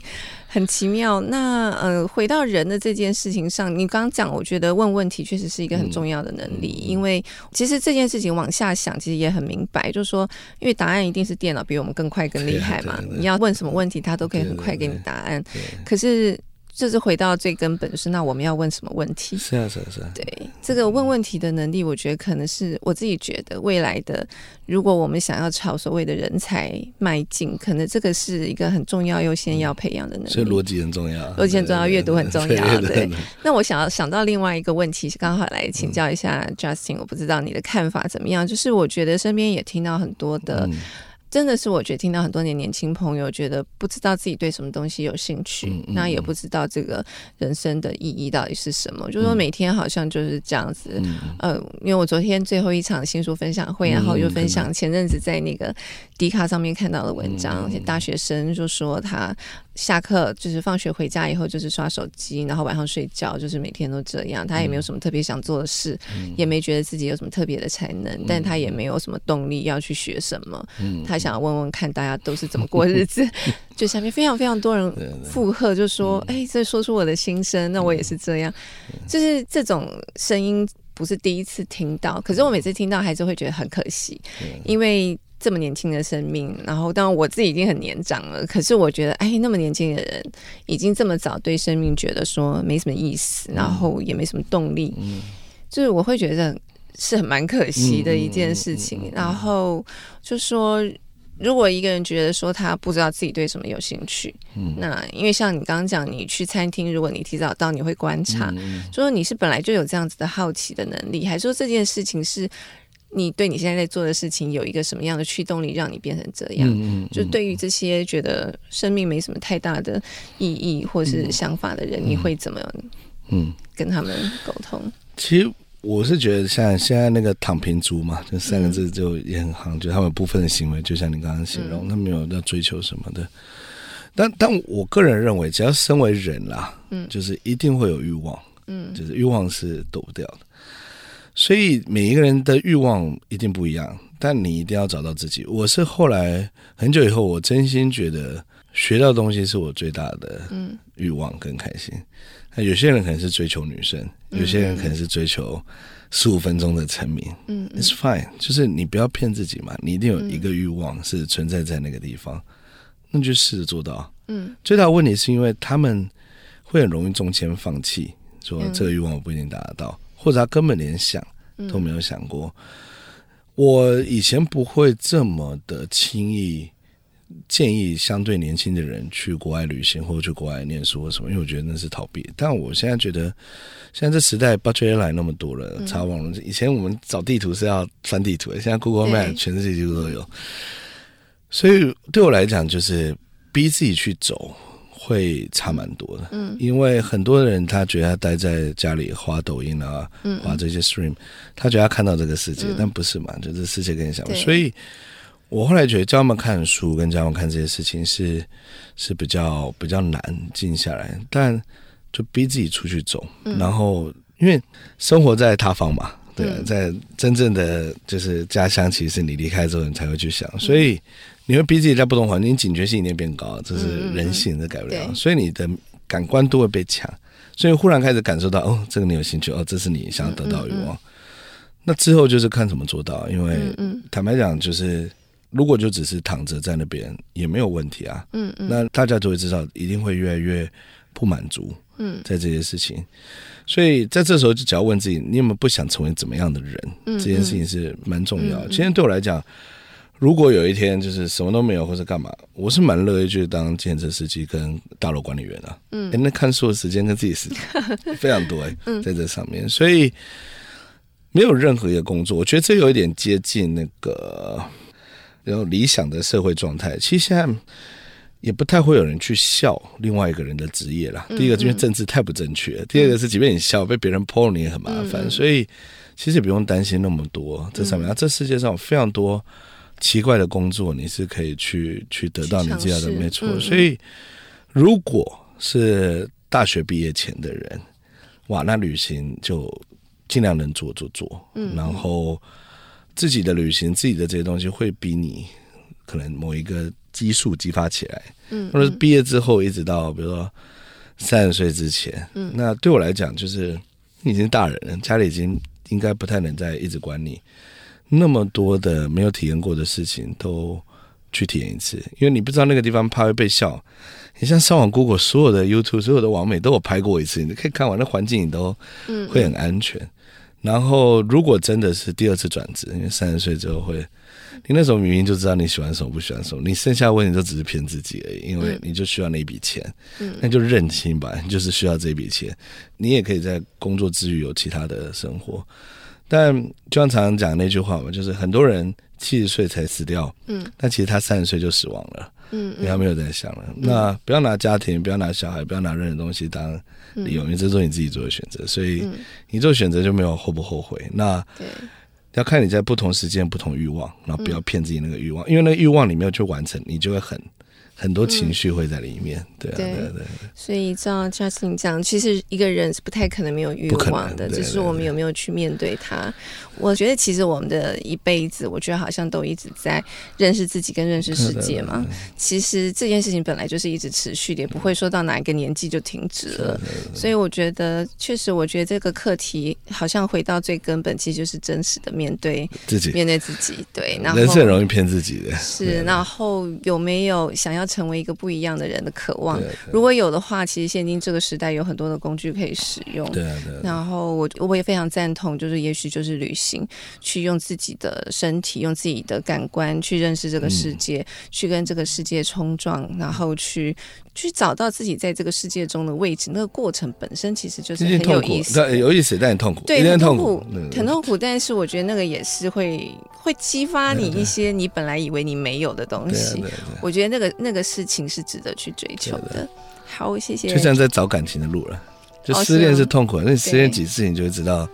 很奇妙。那呃，回到人的这件事情上，你刚刚讲，我觉得问问题确实是一个很重要的能力，嗯、因为其实这件事情往下想，其实也很明白，就是说，因为答案一定是电脑比我们更快、更厉害嘛。你要问什么问题，它都可以很快给你答案。可是。就是回到最根本，就是那我们要问什么问题？是啊，是啊，是啊。对，这个问问题的能力，我觉得可能是我自己觉得未来的，如果我们想要朝所谓的人才迈进，可能这个是一个很重要、优先要培养的能力。所以逻辑很重要，逻辑很重要，阅读很重要。对。那我想要想到另外一个问题，刚好来请教一下 Justin，我不知道你的看法怎么样？就是我觉得身边也听到很多的。真的是，我觉得听到很多年年轻朋友觉得不知道自己对什么东西有兴趣，嗯嗯、那也不知道这个人生的意义到底是什么。嗯、就是说每天好像就是这样子，嗯、呃，因为我昨天最后一场新书分享会，然后又分享前阵子在那个迪卡上面看到的文章，而且、嗯、大学生就说他。下课就是放学回家以后就是刷手机，然后晚上睡觉，就是每天都这样。他也没有什么特别想做的事，嗯、也没觉得自己有什么特别的才能，嗯、但他也没有什么动力要去学什么。嗯、他想要问问看大家都是怎么过日子。嗯、就下面非常非常多人附和，就说：“哎、这说出我的心声。”那我也是这样，嗯、就是这种声音不是第一次听到，可是我每次听到还是会觉得很可惜，嗯、因为。这么年轻的生命，然后当然我自己已经很年长了，可是我觉得，哎，那么年轻的人已经这么早对生命觉得说没什么意思，然后也没什么动力，嗯、就是我会觉得是很蛮可惜的一件事情。嗯嗯嗯嗯、然后就说，如果一个人觉得说他不知道自己对什么有兴趣，嗯、那因为像你刚刚讲，你去餐厅，如果你提早到，你会观察，嗯、说你是本来就有这样子的好奇的能力，还是说这件事情是？你对你现在在做的事情有一个什么样的驱动力，让你变成这样？嗯嗯、就对于这些觉得生命没什么太大的意义或是想法的人，嗯、你会怎么嗯跟他们沟通、嗯？其实我是觉得，像现在那个躺平族嘛，这三个字就也很夯，嗯、就他们部分的行为，就像你刚刚形容，嗯、他们没有要追求什么的。但但我个人认为，只要身为人啦，嗯，就是一定会有欲望，嗯，就是欲望是躲不掉的。所以每一个人的欲望一定不一样，但你一定要找到自己。我是后来很久以后，我真心觉得学到东西是我最大的欲望跟开心。那有些人可能是追求女生，有些人可能是追求十五分钟的成名。嗯，It's fine，就是你不要骗自己嘛，你一定有一个欲望是存在在那个地方，那就试着做到。嗯，最大的问题是因为他们会很容易中间放弃，说这个欲望我不一定达得到。或者他根本连想都没有想过，嗯、我以前不会这么的轻易建议相对年轻的人去国外旅行或者去国外念书或什么，因为我觉得那是逃避。但我现在觉得，现在这时代 budget airline 那么多了，查网络，以前我们找地图是要翻地图的，现在 Google Map 全世界几乎都有。所以对我来讲，就是逼自己去走。会差蛮多的，嗯，因为很多人他觉得他待在家里滑抖音啊，嗯，滑这些 stream，他觉得他看到这个世界，嗯、但不是嘛？就这世界跟你想，对所以我后来觉得教他们看书跟教他们看这些事情是是比较比较难静下来，但就逼自己出去走，嗯、然后因为生活在他方嘛，对，嗯、在真正的就是家乡，其实你离开之后你才会去想，所以。嗯你会逼自己在不同环境，警觉性一定变高，这是人性，这改不了。嗯、所以你的感官都会被抢，所以忽然开始感受到，哦，这个你有兴趣，哦，这是你想要得到欲望。那之后就是看怎么做到，因为坦白讲，就是如果就只是躺着在那边也没有问题啊。嗯嗯。那大家就会知道，一定会越来越不满足。嗯，在这些事情，所以在这时候就只要问自己，你有没有不想成为怎么样的人？这件事情是蛮重要的。今天对我来讲。如果有一天就是什么都没有或者干嘛，我是蛮乐意去当计程车司机跟大楼管理员的。嗯，那看书的时间跟自己时间非常多哎，在这上面，所以没有任何一个工作，我觉得这有一点接近那个然后理想的社会状态。其实现在也不太会有人去笑另外一个人的职业啦。第一个，因为政治太不正确；嗯、第二个是，即便你笑被别人泼你也很麻烦。嗯、所以其实也不用担心那么多这上面。嗯、这世界上有非常多奇怪的工作，你是可以去去得到你这样的没错。嗯、所以如果是大学毕业前的人，哇，那旅行就尽量能做做做。嗯，然后自己的旅行，自己的这些东西会比你可能某一个。激素激发起来，嗯，或者是毕业之后一直到比如说三十岁之前，嗯，那对我来讲就是你已经大人了，家里已经应该不太能再一直管你那么多的没有体验过的事情都去体验一次，因为你不知道那个地方怕会被笑。你像上网 Google 所有的 YouTube 所有的网美都有拍过一次，你可以看完那环境你都会很安全。然后如果真的是第二次转职，因为三十岁之后会。你那时候明明就知道你喜欢什么不喜欢什么，你剩下的问题就只是骗自己而已，因为你就需要那一笔钱，嗯，那就认清吧，你就是需要这笔钱。你也可以在工作之余有其他的生活，但就像常常讲那句话嘛，就是很多人七十岁才死掉，嗯，但其实他三十岁就死亡了，嗯，因为他没有在想了。那不要拿家庭，不要拿小孩，不要拿任何东西当理由，因为这是你自己做的选择，所以你做选择就没有后不后悔。那对。要看你在不同时间、不同欲望，然后不要骗自己那个欲望，嗯、因为那个欲望你没有去完成，你就会很。很多情绪会在里面，嗯、对啊，对对，对。所以照 Justin 讲，其实一个人是不太可能没有欲望的，只是我们有没有去面对它。我觉得其实我们的一辈子，我觉得好像都一直在认识自己跟认识世界嘛。其实这件事情本来就是一直持续的，也不会说到哪一个年纪就停止了。所以我觉得，确实，我觉得这个课题好像回到最根本，其实就是真实的面对自己，面对自己。对，然后人是很容易骗自己的。是，然后有没有想要？成为一个不一样的人的渴望，如果有的话，其实现今这个时代有很多的工具可以使用。对对。然后我我也非常赞同，就是也许就是旅行，去用自己的身体，用自己的感官去认识这个世界，去跟这个世界冲撞，然后去去找到自己在这个世界中的位置。那个过程本身其实就是很有意思，有意思但很痛苦，对，很痛苦，很痛苦。但是我觉得那个也是会会激发你一些你本来以为你没有的东西。我觉得那个那个。事情是值得去追求的。好，谢谢。就像在找感情的路了，就失恋是痛苦，那你失恋几次，你就会知道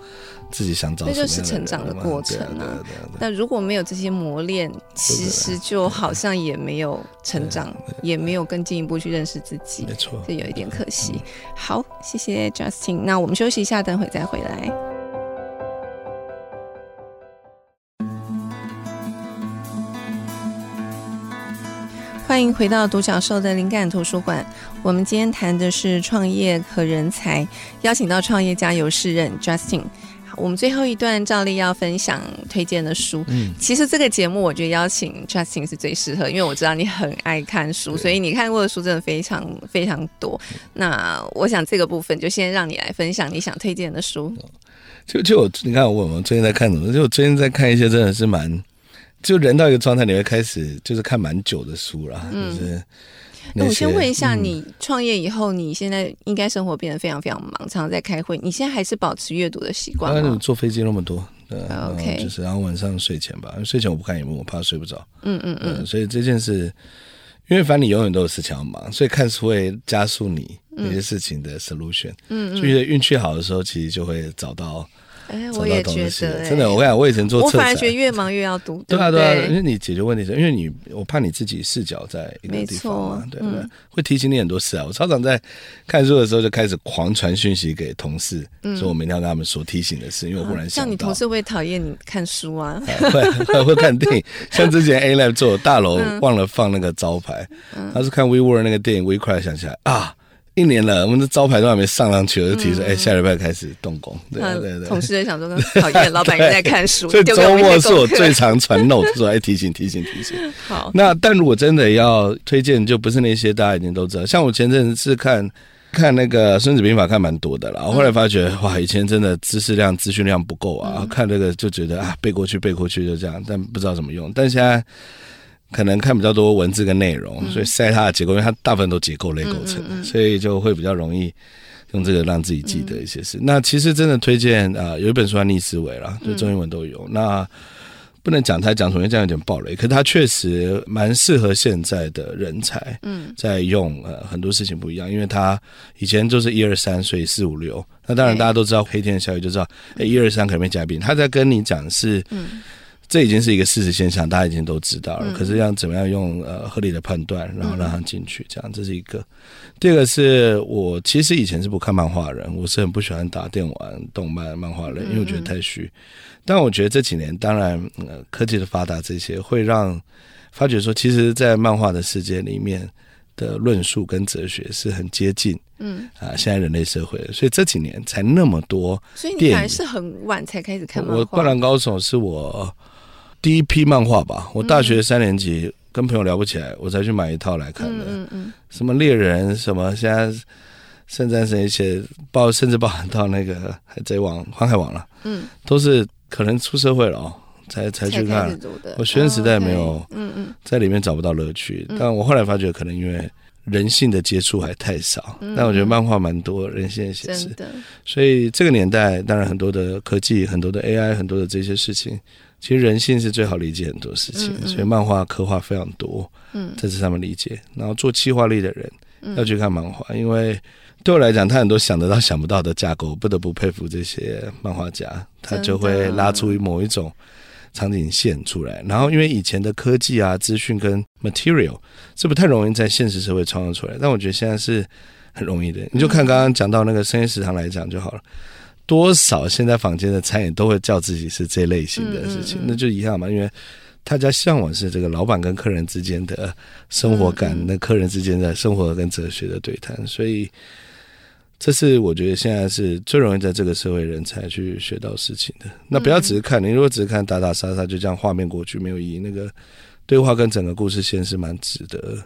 自己想找。那就是成长的过程啊。那如果没有这些磨练，其实就好像也没有成长，也没有更进一步去认识自己。没错，这有一点可惜。好，谢谢 Justin。那我们休息一下，等会再回来。欢迎回到独角兽的灵感图书馆。我们今天谈的是创业和人才，邀请到创业家游士任 Justin。我们最后一段照例要分享推荐的书。嗯，其实这个节目我觉得邀请 Justin 是最适合，因为我知道你很爱看书，所以你看过的书真的非常非常多。那我想这个部分就先让你来分享你想推荐的书。就就我你看我我最近在看什么？就我最近在看一些真的是蛮。就人到一个状态，你会开始就是看蛮久的书了。嗯、就是那我先问一下，你创业以后，你现在应该生活变得非常非常忙，常常在开会。你现在还是保持阅读的习惯吗？你坐飞机那么多，对，OK，就是然后晚上睡前吧，睡前我不看荧幕，我怕睡不着。嗯嗯嗯，所以这件事，因为反正你永远都有事情要忙，所以看书会加速你那些事情的 solution。嗯嗯，所以运气好的时候，其实就会找到。哎，我也觉得，真的，我跟你讲，我以前做，我反而觉得越忙越要读，对啊，对啊，因为你解决问题是，因为你，我怕你自己视角在一个地方嘛，对不对？会提醒你很多事啊。我超常在看书的时候就开始狂传讯息给同事，说我明天要跟他们说提醒的事，因为我忽然想到，像你同事会讨厌你看书啊，会会会看电影，像之前 A Lab 做大楼忘了放那个招牌，他是看 WeWork 那个电影，WeCry 想起来啊。一年了，我们的招牌都还没上上去，我就提出，哎、嗯欸，下礼拜开始动工。对对对，同事在想说，讨厌，老板在看书。所以周末是我最常传 note，说哎，提醒提醒提醒。好，那但如果真的要推荐，就不是那些大家已经都知道。像我前阵子是看看那个《孙子兵法》，看蛮多的啦。我后来发觉，哇，以前真的知识量、资讯量不够啊，嗯、看这个就觉得啊，背过去背过去就这样，但不知道怎么用。但现在。可能看比较多文字跟内容，所以塞它的结构，因为它大部分都结构类构成的，所以就会比较容易用这个让自己记得一些事。那其实真的推荐啊，有一本书叫《逆思维》啦，就中英文都有。那不能讲太讲，因为这样有点暴雷。可是它确实蛮适合现在的人才，嗯，在用呃很多事情不一样，因为它以前就是一二三，所以四五六。那当然大家都知道黑天的效应，就知道哎一二三可能没嘉宾。他在跟你讲是，嗯，这已经是一个事实现象，大家已经都知道了。嗯、可是要怎么样用呃合理的判断，然后让他进去，这样这是一个。第二个是我其实以前是不看漫画人，我是很不喜欢打电玩、动漫、漫画人，因为我觉得太虚。但我觉得这几年，当然，呃，科技的发达，这些会让发觉说，其实，在漫画的世界里面的论述跟哲学是很接近，嗯啊，现在人类社会，所以这几年才那么多。所以你还是很晚才开始看漫画。我《灌篮高手》是我第一批漫画吧？我大学三年级跟朋友聊不起来，我才去买一套来看的。嗯嗯，什么猎人，什么现在圣战神一些包，甚至包含到那个海贼王、航海王了。嗯，都是。可能出社会了哦，才才去看。我学生时代没有，嗯嗯，在里面找不到乐趣。但我后来发觉，可能因为人性的接触还太少。但我觉得漫画蛮多人性的写实，所以这个年代当然很多的科技、很多的 AI、很多的这些事情，其实人性是最好理解很多事情。所以漫画刻画非常多，嗯，这是他们理解。然后做企划力的人要去看漫画，因为。对我来讲，他很多想得到、想不到的架构，不得不佩服这些漫画家，他就会拉出某一种场景线出来。然后，因为以前的科技啊、资讯跟 material 是不太容易在现实社会创造出来，但我觉得现在是很容易的。你就看刚刚讲到那个深夜食堂来讲就好了，多少现在坊间的餐饮都会叫自己是这类型的事情，那就一样嘛，因为大家向往是这个老板跟客人之间的生活感，那客人之间的生活跟哲学的对谈，所以。这是我觉得现在是最容易在这个社会人才去学到事情的。那不要只是看，你如果只是看打打杀杀，就这样画面过去没有意义。那个对话跟整个故事线是蛮值得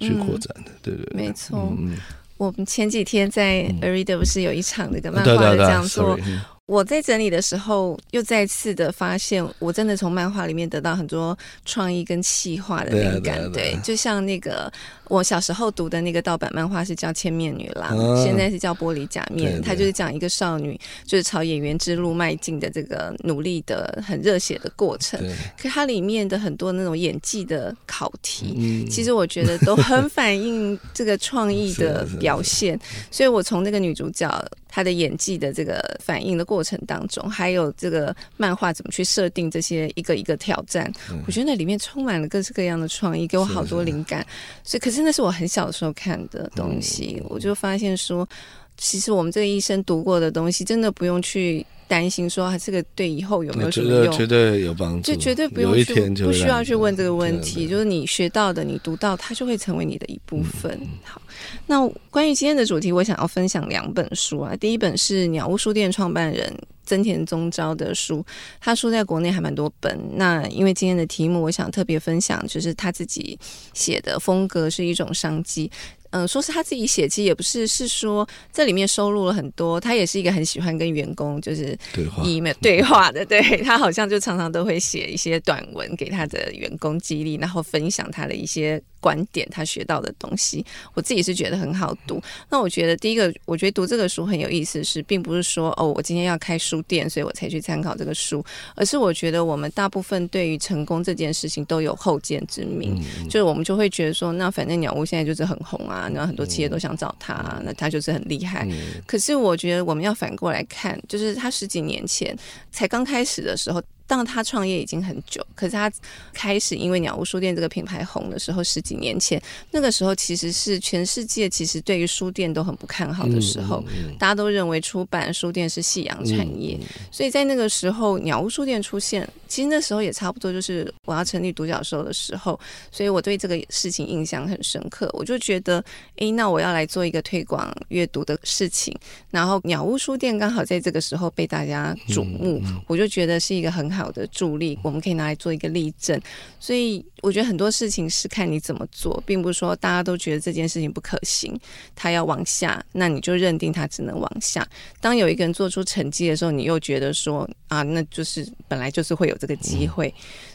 去扩展的，对对，没错。嗯，我们前几天在 A reader 不是有一场那个漫画的讲座。我在整理的时候，又再次的发现，我真的从漫画里面得到很多创意跟气化的灵感。对，对，对，就像那个我小时候读的那个盗版漫画是叫《千面女郎》，啊，现在是叫《玻璃假面》。它就是讲一个少女，就是朝演员之路迈进的这个努力的很热血的过程。可它里面的很多那种演技的考题，嗯，其实我觉得都很反映这个创意 的表现。所以我从那个女主角。他的演技的这个反应的过程当中，还有这个漫画怎么去设定这些一个一个挑战，嗯、我觉得那里面充满了各式各样的创意，给我好多灵感。所以，可是那是我很小的时候看的东西，嗯、我就发现说，其实我们这个一生读过的东西，真的不用去。担心说啊，这个对以后有没有什么用？绝对有帮助，就绝对不用去，不需要去问这个问题。就是你学到的，你读到，它就会成为你的一部分。嗯、好，那关于今天的主题，我想要分享两本书啊。第一本是鸟屋书店创办人增田宗昭的书，他书在国内还蛮多本。那因为今天的题目，我想特别分享，就是他自己写的风格是一种商机。嗯，说是他自己写，其实也不是，是说这里面收录了很多。他也是一个很喜欢跟员工就是对话、email 对话的，对，他好像就常常都会写一些短文给他的员工激励，然后分享他的一些。观点，他学到的东西，我自己是觉得很好读。那我觉得第一个，我觉得读这个书很有意思，是并不是说哦，我今天要开书店，所以我才去参考这个书，而是我觉得我们大部分对于成功这件事情都有后见之明，嗯、就是我们就会觉得说，那反正鸟屋现在就是很红啊，然后很多企业都想找他，嗯、那他就是很厉害。嗯、可是我觉得我们要反过来看，就是他十几年前才刚开始的时候。当他创业已经很久，可是他开始因为鸟屋书店这个品牌红的时候，十几年前那个时候其实是全世界其实对于书店都很不看好的时候，嗯嗯、大家都认为出版书店是夕阳产业，所以在那个时候鸟屋书店出现，其实那时候也差不多就是我要成立独角兽的时候，所以我对这个事情印象很深刻，我就觉得，哎，那我要来做一个推广阅读的事情，然后鸟屋书店刚好在这个时候被大家瞩目，我就觉得是一个很好的助力，我们可以拿来做一个例证。所以我觉得很多事情是看你怎么做，并不是说大家都觉得这件事情不可行，他要往下，那你就认定他只能往下。当有一个人做出成绩的时候，你又觉得说啊，那就是本来就是会有这个机会。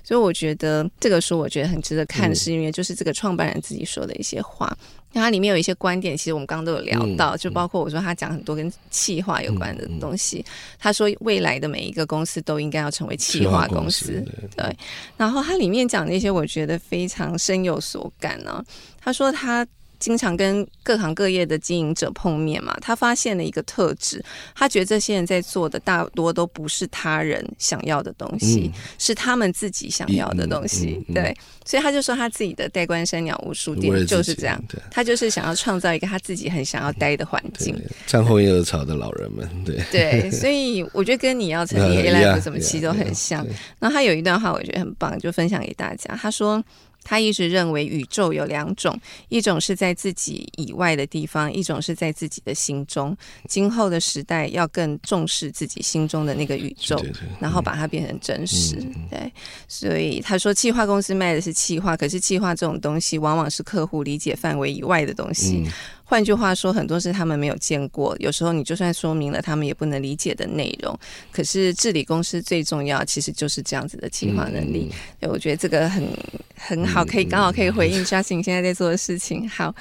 所以我觉得这个书我觉得很值得看，是因为就是这个创办人自己说的一些话。那它里面有一些观点，其实我们刚刚都有聊到，就包括我说他讲很多跟气化有关的东西。他说未来的每一个公司都应该要成为气化公司，对。然后他里面讲那些，我觉得非常深有所感呢。他说他。经常跟各行各业的经营者碰面嘛，他发现了一个特质，他觉得这些人在做的大多都不是他人想要的东西，嗯、是他们自己想要的东西。嗯嗯嗯、对，所以他就说他自己的代官山鸟屋书店就是这样，他就是想要创造一个他自己很想要待的环境。战后婴儿潮的老人们，对对，所以我觉得跟你要成立 A Life 什么其实都很像。然后他有一段话我觉得很棒，就分享给大家。他说。他一直认为宇宙有两种，一种是在自己以外的地方，一种是在自己的心中。今后的时代要更重视自己心中的那个宇宙，对对对，然后把它变成真实。嗯、对，所以他说，企划公司卖的是企划，可是企划这种东西往往是客户理解范围以外的东西。嗯换句话说，很多是他们没有见过，有时候你就算说明了，他们也不能理解的内容。可是治理公司最重要，其实就是这样子的计划能力。嗯、我觉得这个很很好，可以刚好可以回应 Justin 现在在做的事情。好，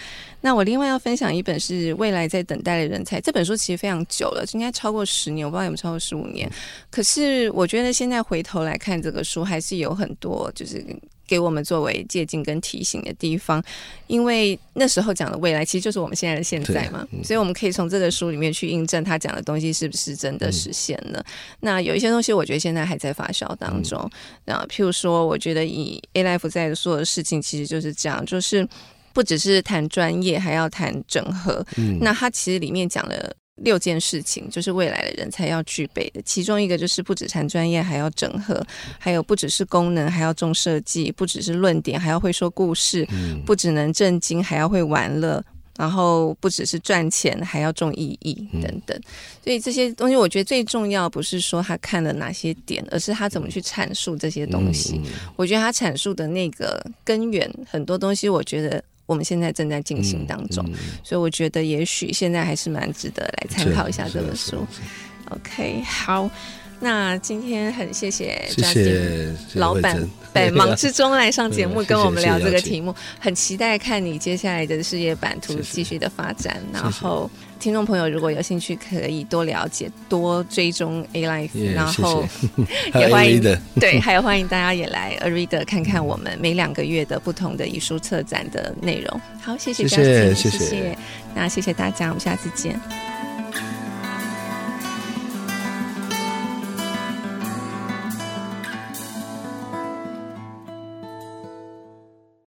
那我另外要分享一本是《未来在等待的人才》，这本书其实非常久了，应该超过十年，我不知道有没有超过十五年。可是我觉得现在回头来看这个书，还是有很多就是。给我们作为借鉴跟提醒的地方，因为那时候讲的未来其实就是我们现在的现在嘛，所以我们可以从这个书里面去印证他讲的东西是不是真的实现了。嗯、那有一些东西，我觉得现在还在发酵当中。那、嗯、譬如说，我觉得以 A Life 在做的事情，其实就是这样，就是不只是谈专业，还要谈整合。嗯、那他其实里面讲了。六件事情就是未来的人才要具备的，其中一个就是不止谈专业，还要整合，还有不只是功能，还要重设计，不只是论点，还要会说故事，嗯、不只能震惊，还要会玩乐，然后不只是赚钱，还要重意义等等。所以这些东西，我觉得最重要不是说他看了哪些点，而是他怎么去阐述这些东西。我觉得他阐述的那个根源，很多东西，我觉得。我们现在正在进行当中，嗯嗯、所以我觉得也许现在还是蛮值得来参考一下这本书。OK，好，那今天很谢谢 Justin 老板百 忙之中来上节目跟我们聊这个题目，很期待看你接下来的事业版图继续的发展，谢谢然后。听众朋友，如果有兴趣，可以多了解、多追踪 A Life，、yeah, 然后 也欢迎对，还有欢迎大家也来 A Reader 看看我们每两个月的不同的艺术策展的内容。好，谢谢，谢谢，谢谢，谢谢，那谢谢大家，我们下次见。